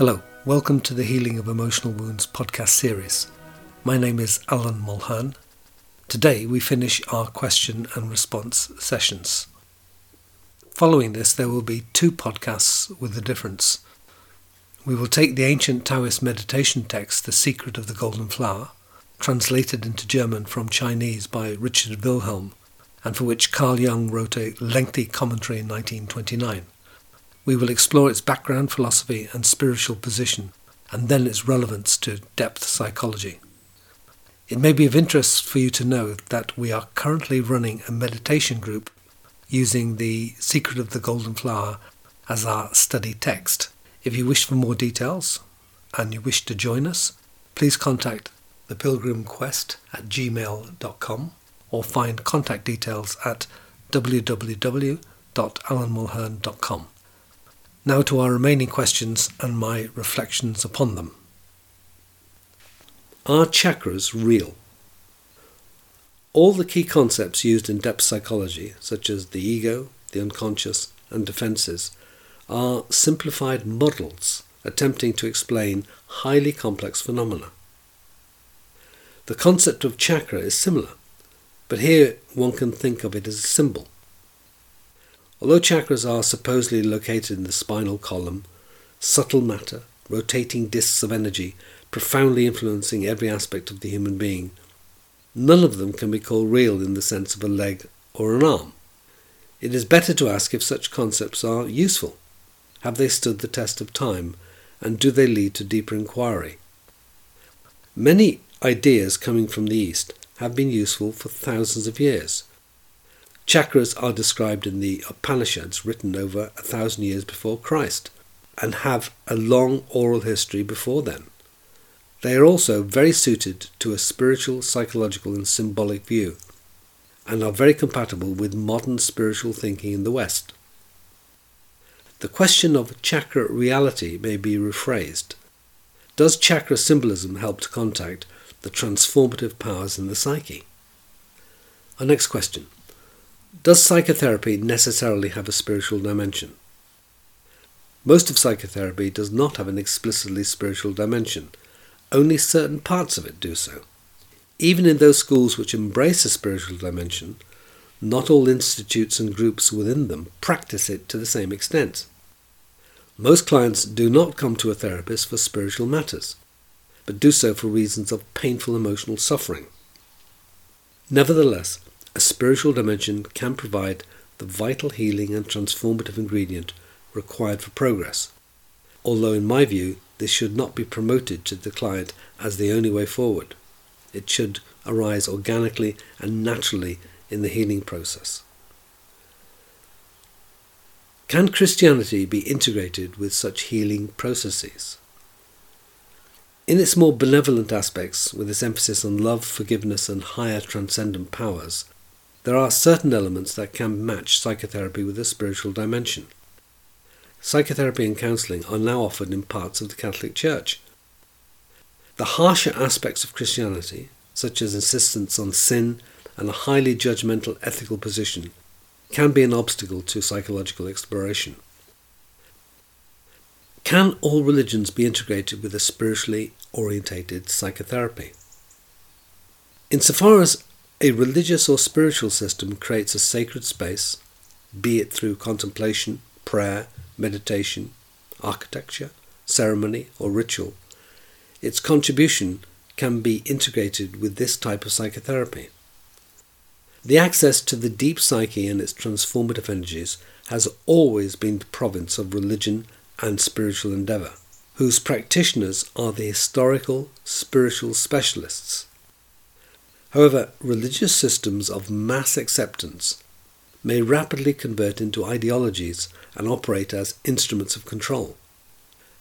Hello, welcome to the Healing of Emotional Wounds podcast series. My name is Alan Mulhern. Today we finish our question and response sessions. Following this, there will be two podcasts with a difference. We will take the ancient Taoist meditation text, The Secret of the Golden Flower, translated into German from Chinese by Richard Wilhelm, and for which Carl Jung wrote a lengthy commentary in 1929. We will explore its background, philosophy, and spiritual position, and then its relevance to depth psychology. It may be of interest for you to know that we are currently running a meditation group using The Secret of the Golden Flower as our study text. If you wish for more details and you wish to join us, please contact thepilgrimquest at gmail.com or find contact details at www.alanmulhern.com. Now to our remaining questions and my reflections upon them. Are chakras real? All the key concepts used in depth psychology, such as the ego, the unconscious, and defenses, are simplified models attempting to explain highly complex phenomena. The concept of chakra is similar, but here one can think of it as a symbol. Although chakras are supposedly located in the spinal column, subtle matter, rotating disks of energy, profoundly influencing every aspect of the human being, none of them can be called real in the sense of a leg or an arm. It is better to ask if such concepts are useful. Have they stood the test of time, and do they lead to deeper inquiry? Many ideas coming from the East have been useful for thousands of years. Chakras are described in the Upanishads written over a thousand years before Christ and have a long oral history before then. They are also very suited to a spiritual, psychological, and symbolic view and are very compatible with modern spiritual thinking in the West. The question of chakra reality may be rephrased. Does chakra symbolism help to contact the transformative powers in the psyche? Our next question does psychotherapy necessarily have a spiritual dimension? Most of psychotherapy does not have an explicitly spiritual dimension. Only certain parts of it do so. Even in those schools which embrace a spiritual dimension, not all institutes and groups within them practice it to the same extent. Most clients do not come to a therapist for spiritual matters, but do so for reasons of painful emotional suffering. Nevertheless, a spiritual dimension can provide the vital healing and transformative ingredient required for progress, although in my view this should not be promoted to the client as the only way forward. It should arise organically and naturally in the healing process. Can Christianity be integrated with such healing processes? In its more benevolent aspects, with its emphasis on love, forgiveness, and higher transcendent powers, there are certain elements that can match psychotherapy with a spiritual dimension. Psychotherapy and counselling are now offered in parts of the Catholic Church. The harsher aspects of Christianity, such as insistence on sin and a highly judgmental ethical position, can be an obstacle to psychological exploration. Can all religions be integrated with a spiritually orientated psychotherapy? Insofar as a religious or spiritual system creates a sacred space, be it through contemplation, prayer, meditation, architecture, ceremony, or ritual. Its contribution can be integrated with this type of psychotherapy. The access to the deep psyche and its transformative energies has always been the province of religion and spiritual endeavour, whose practitioners are the historical spiritual specialists However, religious systems of mass acceptance may rapidly convert into ideologies and operate as instruments of control,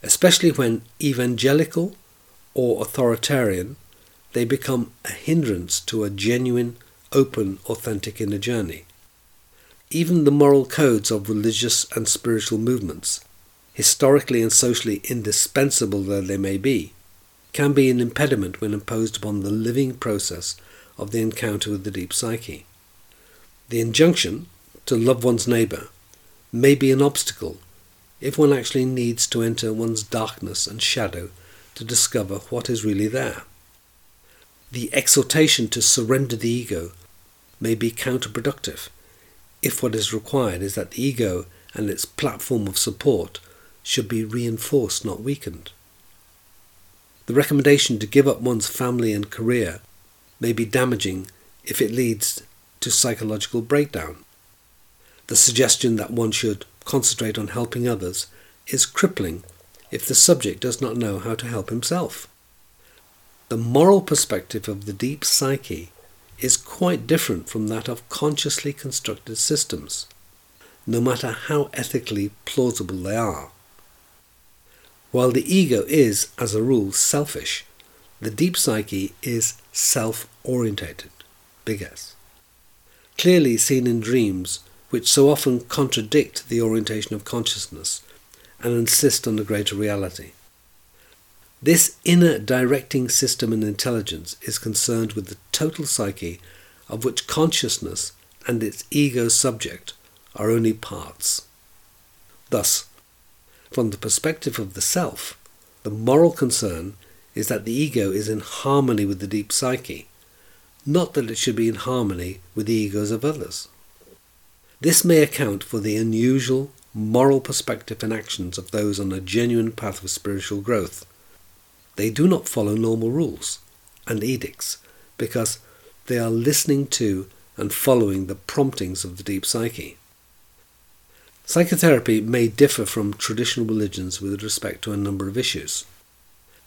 especially when evangelical or authoritarian, they become a hindrance to a genuine, open, authentic inner journey. Even the moral codes of religious and spiritual movements, historically and socially indispensable though they may be, can be an impediment when imposed upon the living process of the encounter with the deep psyche. The injunction to love one's neighbour may be an obstacle if one actually needs to enter one's darkness and shadow to discover what is really there. The exhortation to surrender the ego may be counterproductive if what is required is that the ego and its platform of support should be reinforced, not weakened. The recommendation to give up one's family and career may be damaging if it leads to psychological breakdown. The suggestion that one should concentrate on helping others is crippling if the subject does not know how to help himself. The moral perspective of the deep psyche is quite different from that of consciously constructed systems, no matter how ethically plausible they are. While the ego is, as a rule, selfish, the deep psyche is self orientated, big S. Clearly seen in dreams, which so often contradict the orientation of consciousness and insist on a greater reality. This inner directing system and intelligence is concerned with the total psyche of which consciousness and its ego subject are only parts. Thus, from the perspective of the self, the moral concern is that the ego is in harmony with the deep psyche, not that it should be in harmony with the egos of others. This may account for the unusual moral perspective and actions of those on a genuine path of spiritual growth. They do not follow normal rules and edicts because they are listening to and following the promptings of the deep psyche. Psychotherapy may differ from traditional religions with respect to a number of issues.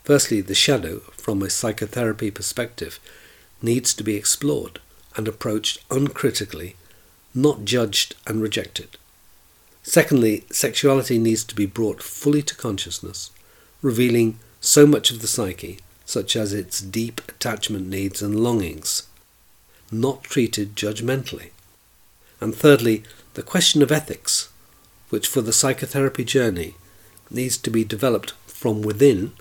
Firstly, the shadow, from a psychotherapy perspective, needs to be explored and approached uncritically, not judged and rejected. Secondly, sexuality needs to be brought fully to consciousness, revealing so much of the psyche, such as its deep attachment needs and longings, not treated judgmentally. And thirdly, the question of ethics which for the psychotherapy journey needs to be developed from within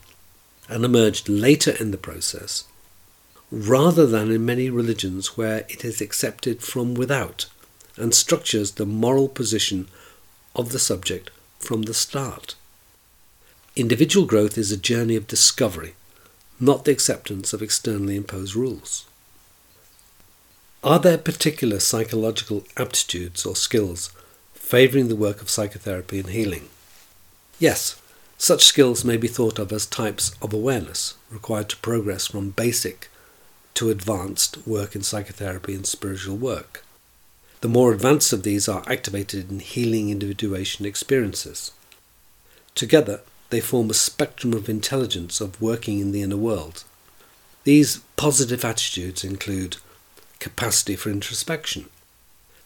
and emerged later in the process, rather than in many religions where it is accepted from without and structures the moral position of the subject from the start. Individual growth is a journey of discovery, not the acceptance of externally imposed rules. Are there particular psychological aptitudes or skills favouring the work of psychotherapy and healing. Yes, such skills may be thought of as types of awareness required to progress from basic to advanced work in psychotherapy and spiritual work. The more advanced of these are activated in healing individuation experiences. Together, they form a spectrum of intelligence of working in the inner world. These positive attitudes include capacity for introspection,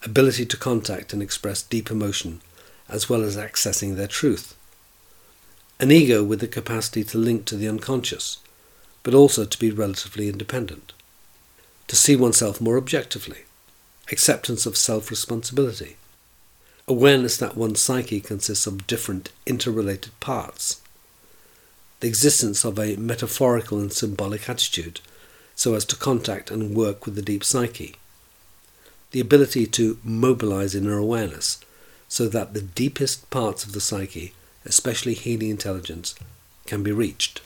ability to contact and express deep emotion, as well as accessing their truth. An ego with the capacity to link to the unconscious, but also to be relatively independent. To see oneself more objectively. Acceptance of self responsibility. Awareness that one's psyche consists of different interrelated parts. The existence of a metaphorical and symbolic attitude so as to contact and work with the deep psyche the ability to mobilize inner awareness so that the deepest parts of the psyche, especially healing intelligence, can be reached.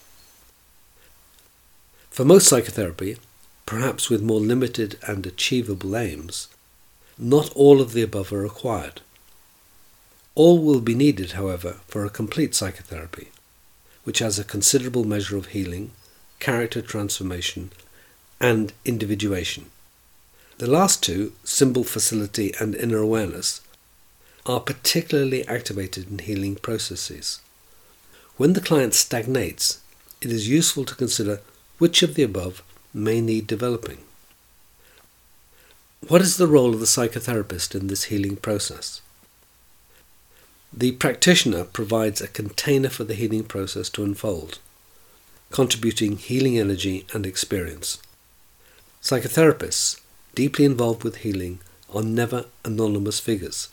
For most psychotherapy, perhaps with more limited and achievable aims, not all of the above are required. All will be needed, however, for a complete psychotherapy, which has a considerable measure of healing, character transformation, and individuation. The last two, symbol facility and inner awareness, are particularly activated in healing processes. When the client stagnates, it is useful to consider which of the above may need developing. What is the role of the psychotherapist in this healing process? The practitioner provides a container for the healing process to unfold, contributing healing energy and experience. Psychotherapists deeply involved with healing are never anonymous figures,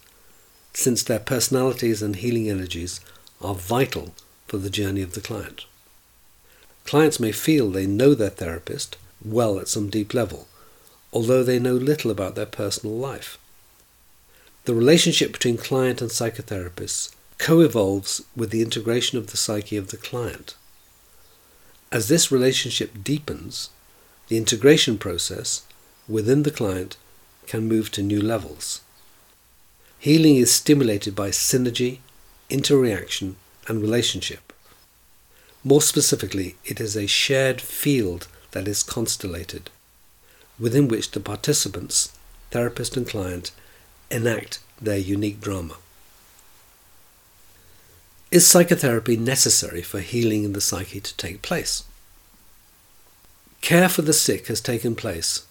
since their personalities and healing energies are vital for the journey of the client. Clients may feel they know their therapist well at some deep level, although they know little about their personal life. The relationship between client and psychotherapists co evolves with the integration of the psyche of the client. As this relationship deepens, the integration process within the client can move to new levels. Healing is stimulated by synergy, interreaction, and relationship. More specifically, it is a shared field that is constellated, within which the participants, therapist and client, enact their unique drama. Is psychotherapy necessary for healing in the psyche to take place? Care for the sick has taken place,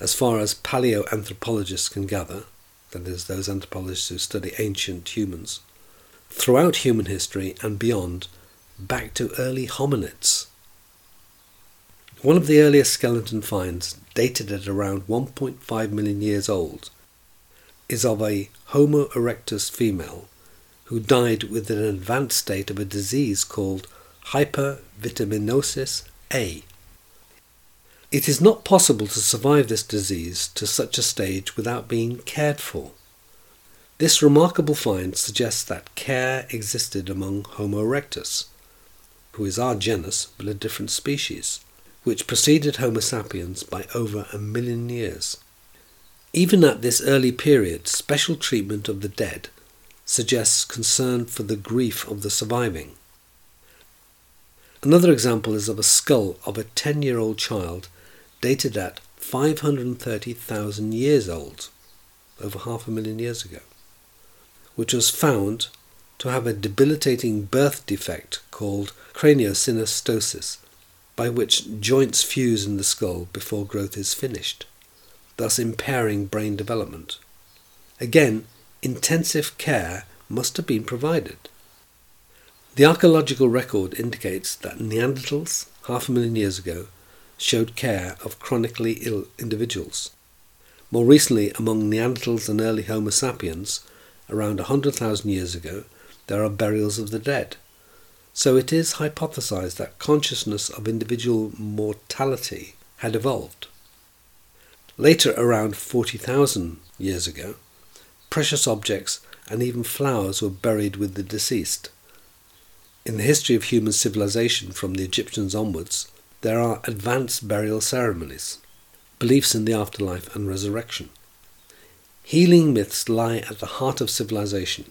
as far as paleoanthropologists can gather, that is, those anthropologists who study ancient humans, throughout human history and beyond, back to early hominids. One of the earliest skeleton finds, dated at around 1.5 million years old, is of a Homo erectus female who died with an advanced state of a disease called hypervitaminosis A. It is not possible to survive this disease to such a stage without being cared for. This remarkable find suggests that care existed among Homo erectus, who is our genus but a different species, which preceded Homo sapiens by over a million years. Even at this early period, special treatment of the dead suggests concern for the grief of the surviving. Another example is of a skull of a 10 year old child dated at 530,000 years old, over half a million years ago, which was found to have a debilitating birth defect called craniosynostosis, by which joints fuse in the skull before growth is finished, thus impairing brain development. Again, intensive care must have been provided. The archaeological record indicates that Neanderthals, half a million years ago, showed care of chronically ill individuals. More recently, among Neanderthals and early Homo sapiens, around 100,000 years ago, there are burials of the dead. So it is hypothesized that consciousness of individual mortality had evolved. Later, around 40,000 years ago, precious objects and even flowers were buried with the deceased. In the history of human civilization from the Egyptians onwards, there are advanced burial ceremonies, beliefs in the afterlife and resurrection. Healing myths lie at the heart of civilization,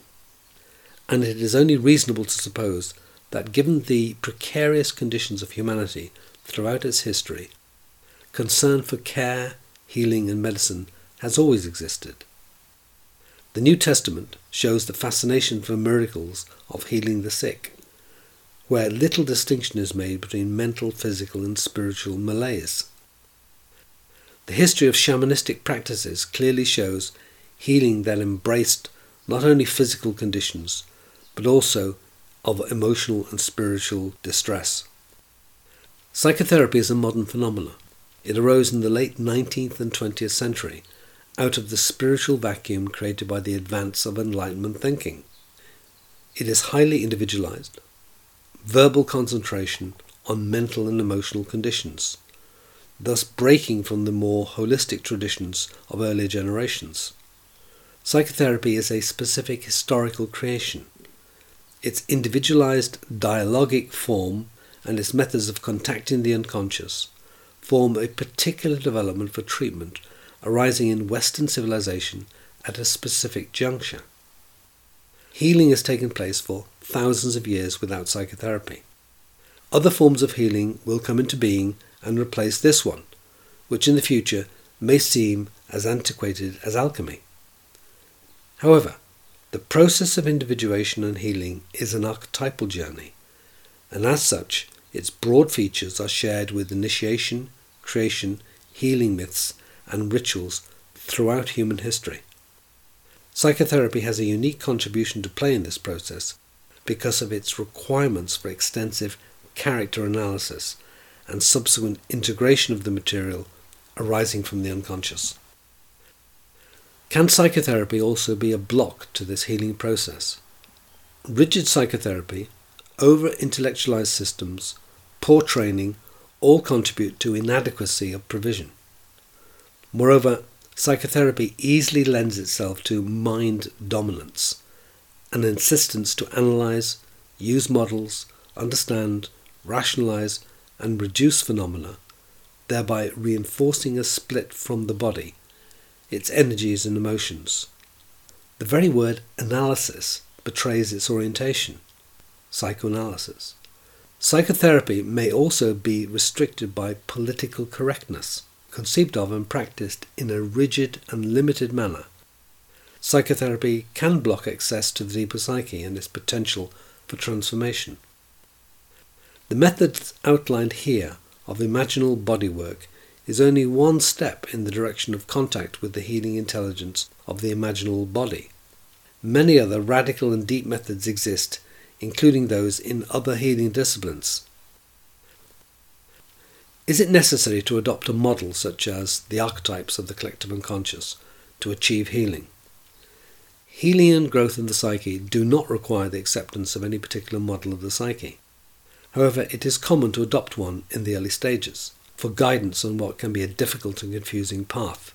and it is only reasonable to suppose that given the precarious conditions of humanity throughout its history, concern for care, healing, and medicine has always existed. The New Testament shows the fascination for miracles of healing the sick where little distinction is made between mental, physical, and spiritual malaise. The history of shamanistic practices clearly shows healing that embraced not only physical conditions, but also of emotional and spiritual distress. Psychotherapy is a modern phenomenon. It arose in the late 19th and 20th century out of the spiritual vacuum created by the advance of Enlightenment thinking. It is highly individualized, verbal concentration on mental and emotional conditions, thus breaking from the more holistic traditions of earlier generations. Psychotherapy is a specific historical creation. Its individualized dialogic form and its methods of contacting the unconscious form a particular development for treatment arising in Western civilization at a specific juncture. Healing has taken place for thousands of years without psychotherapy. Other forms of healing will come into being and replace this one, which in the future may seem as antiquated as alchemy. However, the process of individuation and healing is an archetypal journey, and as such, its broad features are shared with initiation, creation, healing myths, and rituals throughout human history. Psychotherapy has a unique contribution to play in this process because of its requirements for extensive character analysis and subsequent integration of the material arising from the unconscious. Can psychotherapy also be a block to this healing process? Rigid psychotherapy, over intellectualized systems, poor training all contribute to inadequacy of provision. Moreover, psychotherapy easily lends itself to mind dominance an insistence to analyze, use models, understand, rationalize, and reduce phenomena, thereby reinforcing a split from the body, its energies and emotions. The very word analysis betrays its orientation psychoanalysis. Psychotherapy may also be restricted by political correctness, conceived of and practiced in a rigid and limited manner. Psychotherapy can block access to the deeper psyche and its potential for transformation. The methods outlined here of imaginal bodywork is only one step in the direction of contact with the healing intelligence of the imaginal body. Many other radical and deep methods exist, including those in other healing disciplines. Is it necessary to adopt a model such as the archetypes of the collective unconscious to achieve healing? Healing and growth in the psyche do not require the acceptance of any particular model of the psyche. However, it is common to adopt one in the early stages for guidance on what can be a difficult and confusing path.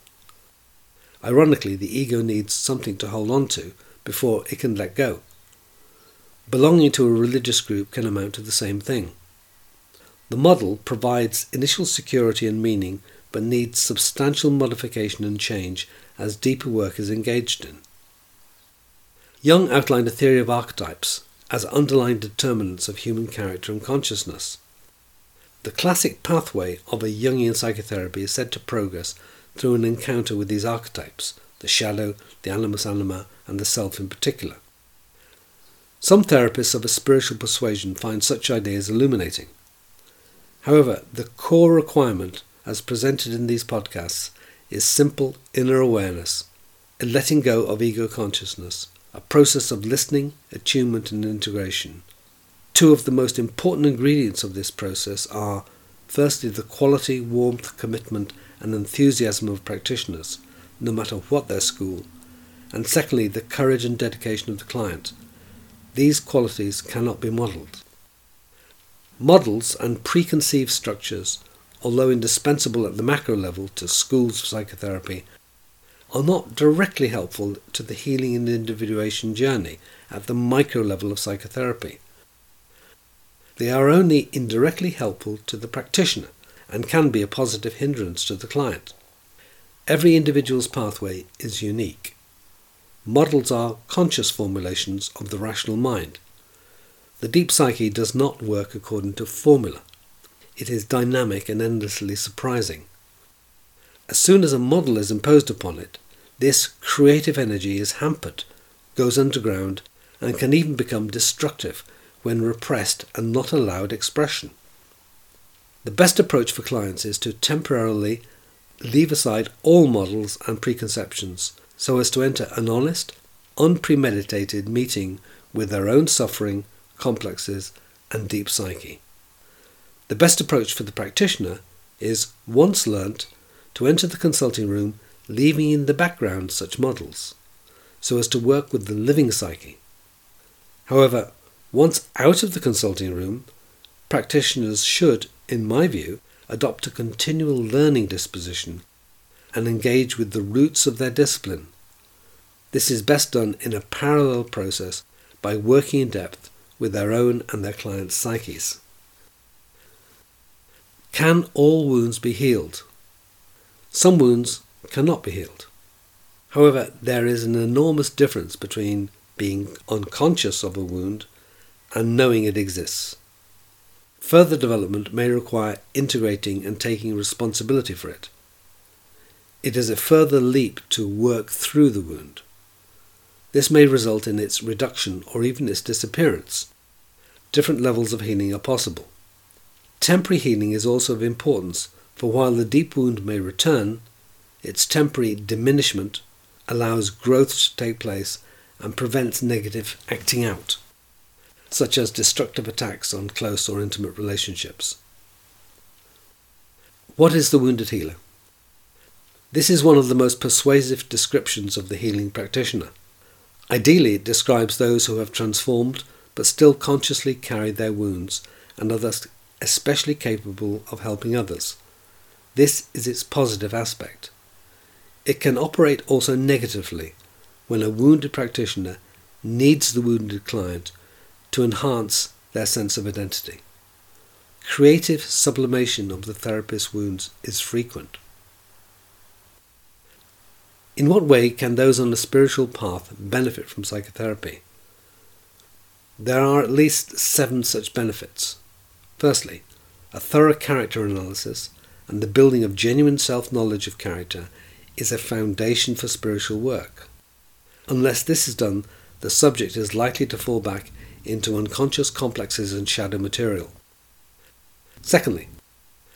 Ironically, the ego needs something to hold on to before it can let go. Belonging to a religious group can amount to the same thing. The model provides initial security and meaning but needs substantial modification and change as deeper work is engaged in. Jung outlined a theory of archetypes as underlying determinants of human character and consciousness. The classic pathway of a Jungian psychotherapy is said to progress through an encounter with these archetypes the shadow, the animus anima, and the self in particular. Some therapists of a spiritual persuasion find such ideas illuminating. However, the core requirement, as presented in these podcasts, is simple inner awareness, a letting go of ego consciousness, a process of listening, attunement, and integration. Two of the most important ingredients of this process are firstly, the quality, warmth, commitment, and enthusiasm of practitioners, no matter what their school, and secondly, the courage and dedication of the client. These qualities cannot be modelled. Models and preconceived structures, although indispensable at the macro level to schools of psychotherapy, are not directly helpful to the healing and individuation journey at the micro level of psychotherapy. They are only indirectly helpful to the practitioner and can be a positive hindrance to the client. Every individual's pathway is unique. Models are conscious formulations of the rational mind. The deep psyche does not work according to formula. It is dynamic and endlessly surprising. As soon as a model is imposed upon it, this creative energy is hampered, goes underground, and can even become destructive when repressed and not allowed expression. The best approach for clients is to temporarily leave aside all models and preconceptions so as to enter an honest, unpremeditated meeting with their own suffering, complexes, and deep psyche. The best approach for the practitioner is, once learnt, to enter the consulting room leaving in the background such models, so as to work with the living psyche. However, once out of the consulting room, practitioners should, in my view, adopt a continual learning disposition and engage with the roots of their discipline. This is best done in a parallel process by working in depth with their own and their clients' psyches. Can all wounds be healed? Some wounds cannot be healed. However, there is an enormous difference between being unconscious of a wound and knowing it exists. Further development may require integrating and taking responsibility for it. It is a further leap to work through the wound. This may result in its reduction or even its disappearance. Different levels of healing are possible. Temporary healing is also of importance, for while the deep wound may return, its temporary diminishment allows growth to take place and prevents negative acting out, such as destructive attacks on close or intimate relationships. What is the wounded healer? This is one of the most persuasive descriptions of the healing practitioner. Ideally, it describes those who have transformed but still consciously carry their wounds and are thus especially capable of helping others. This is its positive aspect. It can operate also negatively when a wounded practitioner needs the wounded client to enhance their sense of identity. Creative sublimation of the therapist's wounds is frequent. In what way can those on a spiritual path benefit from psychotherapy? There are at least seven such benefits. Firstly, a thorough character analysis and the building of genuine self knowledge of character is a foundation for spiritual work. Unless this is done, the subject is likely to fall back into unconscious complexes and shadow material. Secondly,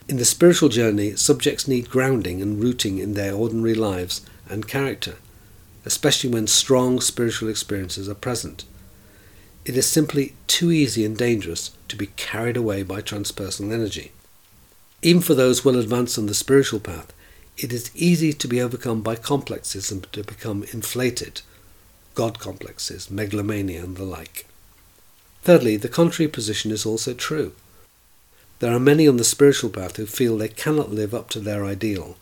in the spiritual journey, subjects need grounding and rooting in their ordinary lives and character, especially when strong spiritual experiences are present. It is simply too easy and dangerous to be carried away by transpersonal energy. Even for those well advanced on the spiritual path, it is easy to be overcome by complexes and to become inflated, God complexes, megalomania, and the like. Thirdly, the contrary position is also true. There are many on the spiritual path who feel they cannot live up to their ideal,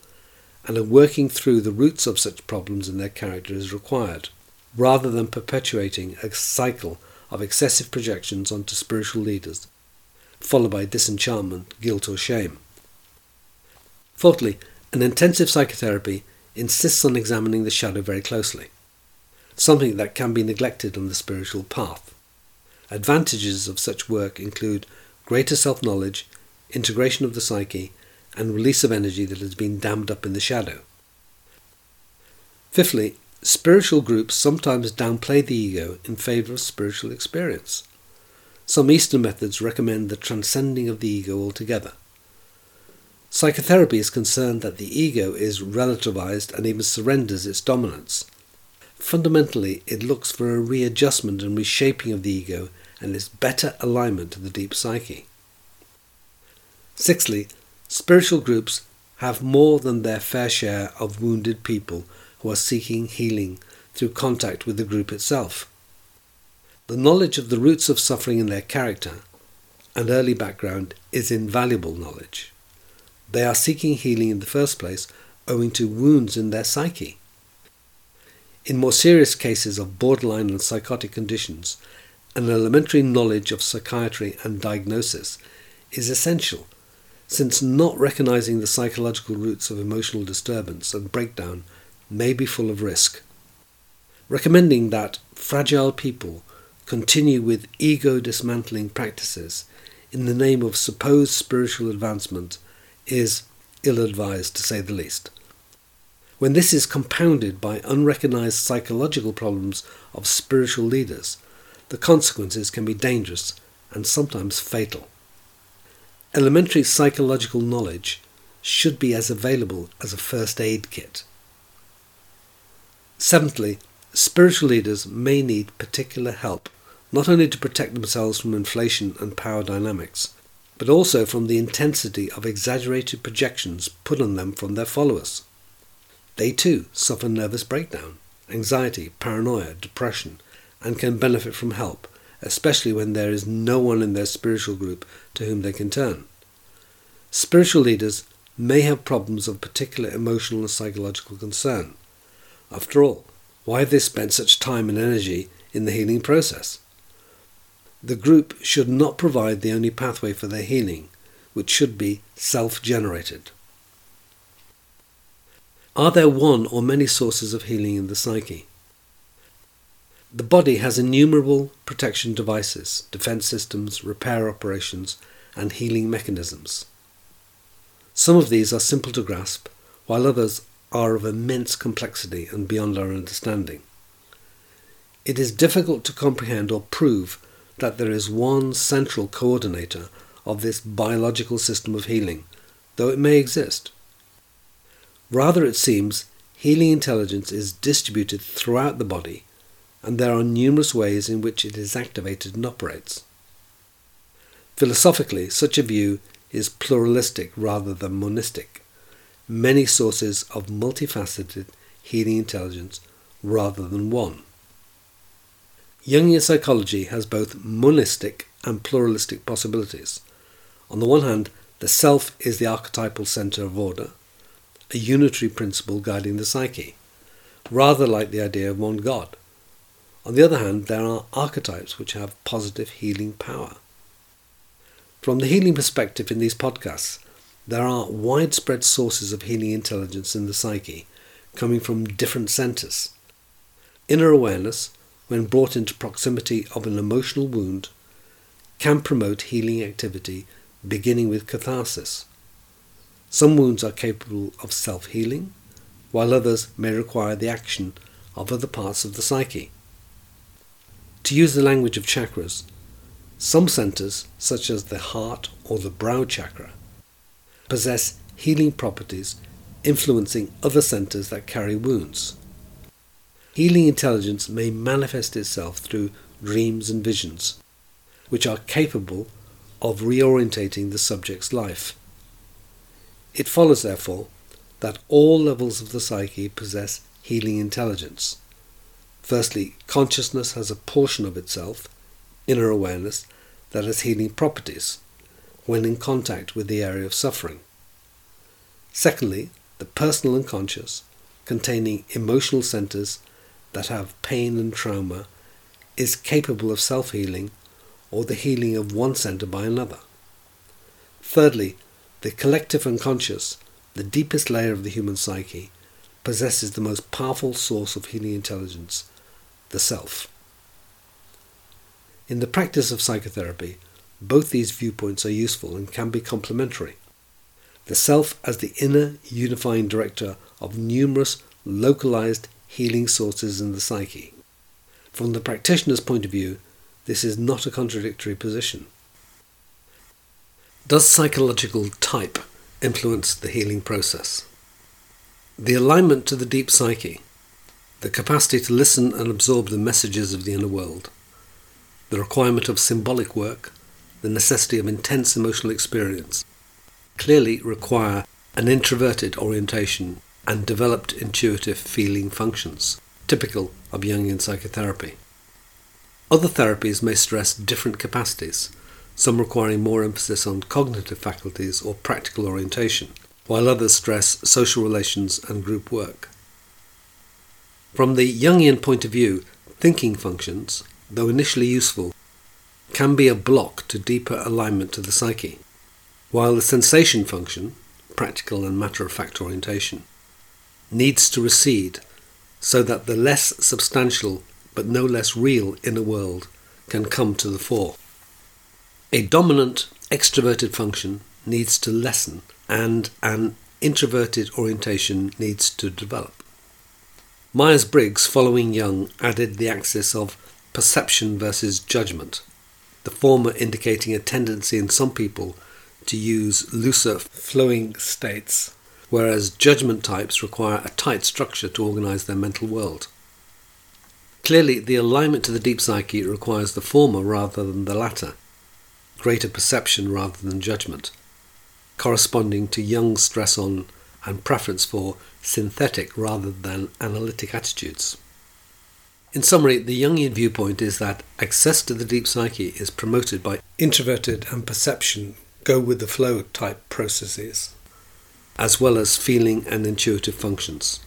and a working through the roots of such problems in their character is required, rather than perpetuating a cycle of excessive projections onto spiritual leaders, followed by disenchantment, guilt, or shame. Fourthly, an intensive psychotherapy insists on examining the shadow very closely, something that can be neglected on the spiritual path. Advantages of such work include greater self knowledge, integration of the psyche, and release of energy that has been dammed up in the shadow. Fifthly, spiritual groups sometimes downplay the ego in favour of spiritual experience. Some Eastern methods recommend the transcending of the ego altogether. Psychotherapy is concerned that the ego is relativized and even surrenders its dominance. Fundamentally, it looks for a readjustment and reshaping of the ego and its better alignment to the deep psyche. Sixthly, spiritual groups have more than their fair share of wounded people who are seeking healing through contact with the group itself. The knowledge of the roots of suffering in their character and early background is invaluable knowledge. They are seeking healing in the first place owing to wounds in their psyche. In more serious cases of borderline and psychotic conditions, an elementary knowledge of psychiatry and diagnosis is essential, since not recognizing the psychological roots of emotional disturbance and breakdown may be full of risk. Recommending that fragile people continue with ego dismantling practices in the name of supposed spiritual advancement is ill advised to say the least. When this is compounded by unrecognized psychological problems of spiritual leaders, the consequences can be dangerous and sometimes fatal. Elementary psychological knowledge should be as available as a first aid kit. Seventhly, spiritual leaders may need particular help, not only to protect themselves from inflation and power dynamics, but also from the intensity of exaggerated projections put on them from their followers. They too suffer nervous breakdown, anxiety, paranoia, depression, and can benefit from help, especially when there is no one in their spiritual group to whom they can turn. Spiritual leaders may have problems of particular emotional and psychological concern. After all, why have they spent such time and energy in the healing process? The group should not provide the only pathway for their healing, which should be self generated. Are there one or many sources of healing in the psyche? The body has innumerable protection devices, defense systems, repair operations, and healing mechanisms. Some of these are simple to grasp, while others are of immense complexity and beyond our understanding. It is difficult to comprehend or prove that there is one central coordinator of this biological system of healing, though it may exist. Rather, it seems healing intelligence is distributed throughout the body, and there are numerous ways in which it is activated and operates. Philosophically, such a view is pluralistic rather than monistic, many sources of multifaceted healing intelligence rather than one. Jungian psychology has both monistic and pluralistic possibilities. On the one hand, the self is the archetypal centre of order, a unitary principle guiding the psyche, rather like the idea of one God. On the other hand, there are archetypes which have positive healing power. From the healing perspective in these podcasts, there are widespread sources of healing intelligence in the psyche coming from different centers. Inner awareness, when brought into proximity of an emotional wound, can promote healing activity beginning with catharsis. Some wounds are capable of self healing, while others may require the action of other parts of the psyche. To use the language of chakras, some centers, such as the heart or the brow chakra, possess healing properties influencing other centers that carry wounds. Healing intelligence may manifest itself through dreams and visions, which are capable of reorientating the subject's life. It follows, therefore, that all levels of the psyche possess healing intelligence. Firstly, consciousness has a portion of itself, inner awareness, that has healing properties when in contact with the area of suffering. Secondly, the personal unconscious, containing emotional centers that have pain and trauma, is capable of self healing or the healing of one center by another. Thirdly, the collective unconscious, the deepest layer of the human psyche, possesses the most powerful source of healing intelligence, the self. In the practice of psychotherapy, both these viewpoints are useful and can be complementary. The self as the inner unifying director of numerous localized healing sources in the psyche. From the practitioner's point of view, this is not a contradictory position. Does psychological type influence the healing process? The alignment to the deep psyche, the capacity to listen and absorb the messages of the inner world, the requirement of symbolic work, the necessity of intense emotional experience, clearly require an introverted orientation and developed intuitive feeling functions, typical of Jungian psychotherapy. Other therapies may stress different capacities, some requiring more emphasis on cognitive faculties or practical orientation, while others stress social relations and group work. From the Jungian point of view, thinking functions, though initially useful, can be a block to deeper alignment to the psyche, while the sensation function, practical and matter of fact orientation, needs to recede so that the less substantial but no less real inner world can come to the fore. A dominant extroverted function needs to lessen and an introverted orientation needs to develop. Myers Briggs, following Jung, added the axis of perception versus judgment, the former indicating a tendency in some people to use looser flowing states, whereas judgment types require a tight structure to organize their mental world. Clearly, the alignment to the deep psyche requires the former rather than the latter, greater perception rather than judgment, corresponding to Jung's stress on and preference for synthetic rather than analytic attitudes. In summary, the Jungian viewpoint is that access to the deep psyche is promoted by introverted and perception go with the flow type processes, as well as feeling and intuitive functions.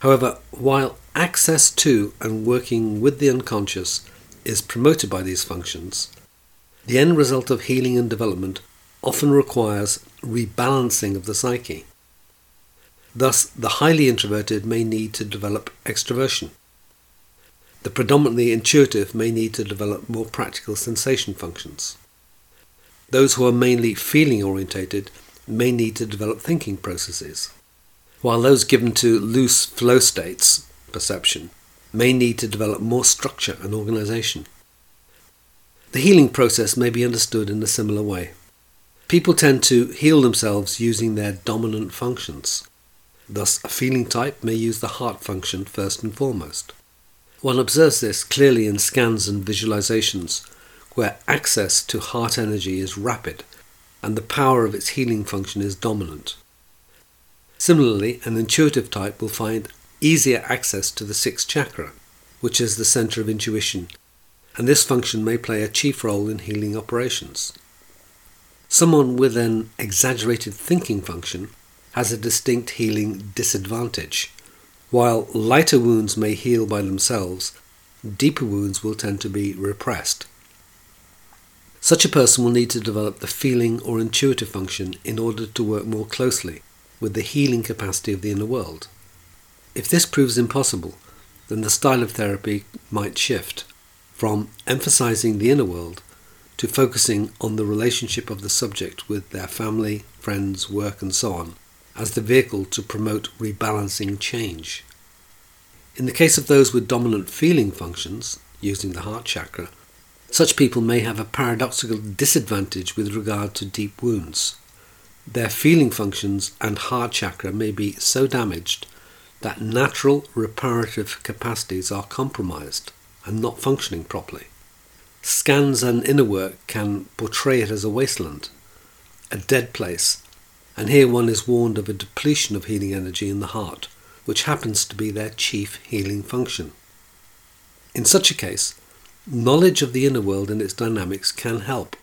However, while access to and working with the unconscious is promoted by these functions, the end result of healing and development often requires rebalancing of the psyche. Thus, the highly introverted may need to develop extroversion. The predominantly intuitive may need to develop more practical sensation functions. Those who are mainly feeling orientated may need to develop thinking processes while those given to loose flow states, perception, may need to develop more structure and organization. The healing process may be understood in a similar way. People tend to heal themselves using their dominant functions. Thus, a feeling type may use the heart function first and foremost. One observes this clearly in scans and visualizations, where access to heart energy is rapid and the power of its healing function is dominant. Similarly, an intuitive type will find easier access to the sixth chakra, which is the center of intuition, and this function may play a chief role in healing operations. Someone with an exaggerated thinking function has a distinct healing disadvantage. While lighter wounds may heal by themselves, deeper wounds will tend to be repressed. Such a person will need to develop the feeling or intuitive function in order to work more closely with the healing capacity of the inner world. If this proves impossible, then the style of therapy might shift from emphasizing the inner world to focusing on the relationship of the subject with their family, friends, work, and so on as the vehicle to promote rebalancing change. In the case of those with dominant feeling functions, using the heart chakra, such people may have a paradoxical disadvantage with regard to deep wounds. Their feeling functions and heart chakra may be so damaged that natural reparative capacities are compromised and not functioning properly. Scans and inner work can portray it as a wasteland, a dead place, and here one is warned of a depletion of healing energy in the heart, which happens to be their chief healing function. In such a case, knowledge of the inner world and its dynamics can help,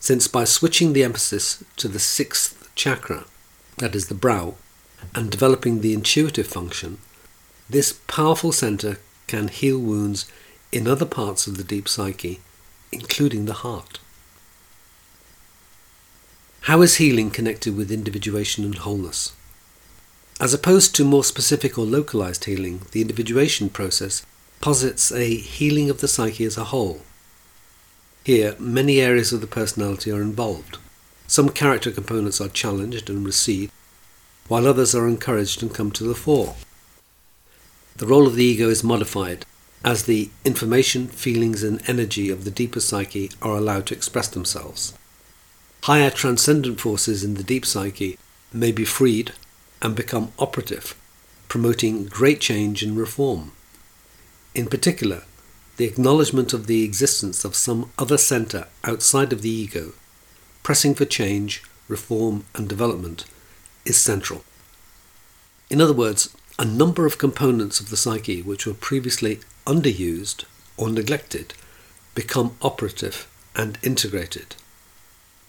since by switching the emphasis to the sixth chakra, that is the brow, and developing the intuitive function, this powerful center can heal wounds in other parts of the deep psyche, including the heart. How is healing connected with individuation and wholeness? As opposed to more specific or localized healing, the individuation process posits a healing of the psyche as a whole. Here, many areas of the personality are involved. Some character components are challenged and recede, while others are encouraged and come to the fore. The role of the ego is modified as the information, feelings, and energy of the deeper psyche are allowed to express themselves. Higher transcendent forces in the deep psyche may be freed and become operative, promoting great change and reform. In particular, the acknowledgement of the existence of some other centre outside of the ego, pressing for change, reform, and development, is central. In other words, a number of components of the psyche which were previously underused or neglected become operative and integrated.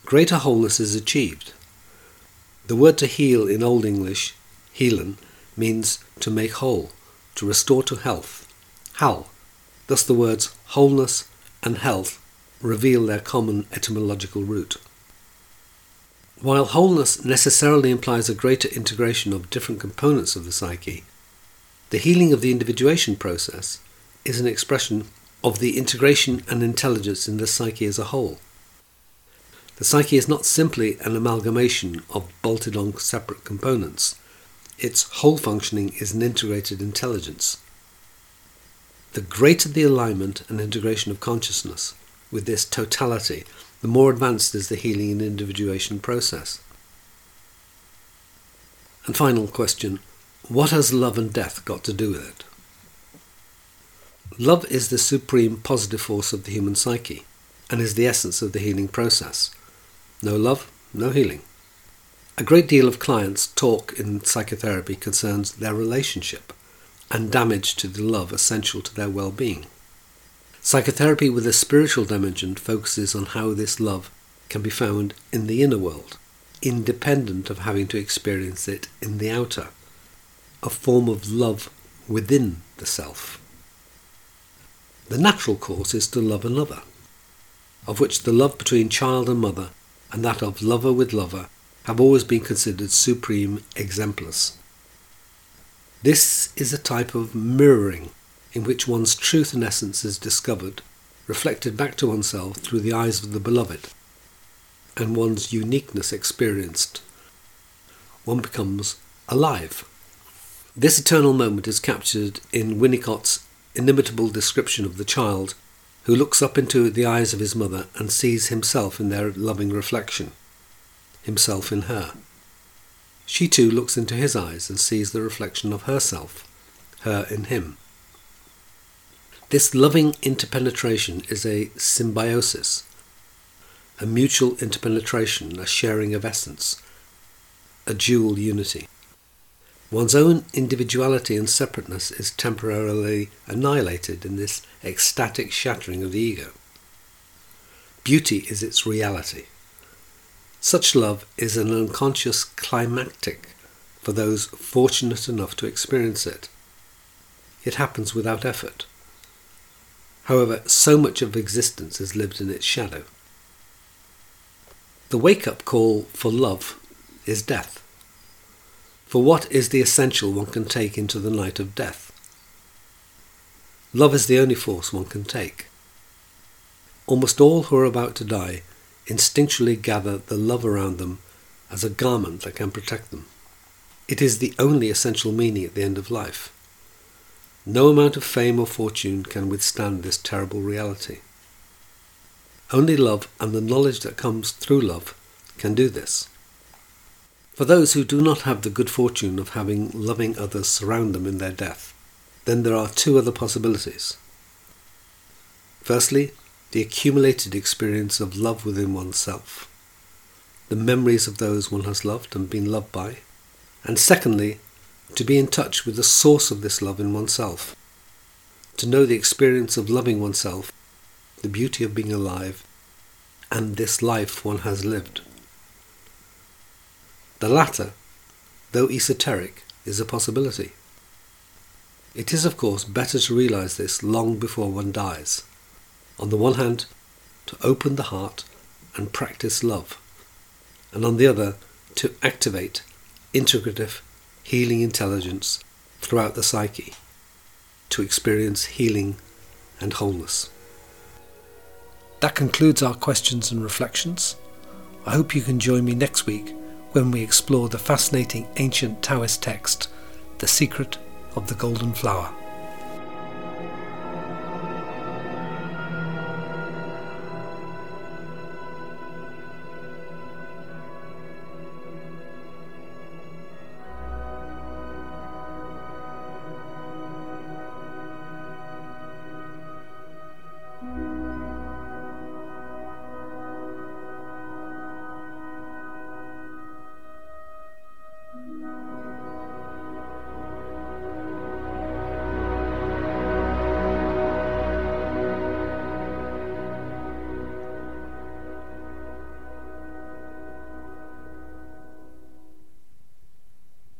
Greater wholeness is achieved. The word to heal in Old English, healen, means to make whole, to restore to health, hal. Thus the words wholeness and health reveal their common etymological root. While wholeness necessarily implies a greater integration of different components of the psyche, the healing of the individuation process is an expression of the integration and intelligence in the psyche as a whole. The psyche is not simply an amalgamation of bolted on separate components. Its whole functioning is an integrated intelligence. The greater the alignment and integration of consciousness with this totality, the more advanced is the healing and individuation process. And final question what has love and death got to do with it? Love is the supreme positive force of the human psyche and is the essence of the healing process. No love, no healing. A great deal of clients' talk in psychotherapy concerns their relationship and damage to the love essential to their well being. Psychotherapy with a spiritual dimension focuses on how this love can be found in the inner world, independent of having to experience it in the outer, a form of love within the self. The natural course is to love another, of which the love between child and mother and that of lover with lover have always been considered supreme exemplars. This is a type of mirroring in which one's truth and essence is discovered, reflected back to oneself through the eyes of the beloved, and one's uniqueness experienced. One becomes alive. This eternal moment is captured in Winnicott's inimitable description of the child who looks up into the eyes of his mother and sees himself in their loving reflection, himself in her. She too looks into his eyes and sees the reflection of herself, her in him. This loving interpenetration is a symbiosis, a mutual interpenetration, a sharing of essence, a dual unity. One's own individuality and separateness is temporarily annihilated in this ecstatic shattering of the ego. Beauty is its reality. Such love is an unconscious climactic for those fortunate enough to experience it. It happens without effort However, so much of existence is lived in its shadow. The wake up call for love is death. For what is the essential one can take into the night of death? Love is the only force one can take. Almost all who are about to die instinctually gather the love around them as a garment that can protect them. It is the only essential meaning at the end of life. No amount of fame or fortune can withstand this terrible reality. Only love and the knowledge that comes through love can do this. For those who do not have the good fortune of having loving others surround them in their death, then there are two other possibilities. Firstly, the accumulated experience of love within oneself, the memories of those one has loved and been loved by, and secondly, to be in touch with the source of this love in oneself, to know the experience of loving oneself the beauty of being alive, and this life one has lived. The latter, though esoteric, is a possibility. It is, of course, better to realize this long before one dies. On the one hand, to open the heart and practice love, and on the other, to activate integrative healing intelligence throughout the psyche to experience healing and wholeness. That concludes our questions and reflections. I hope you can join me next week when we explore the fascinating ancient Taoist text, The Secret of the Golden Flower.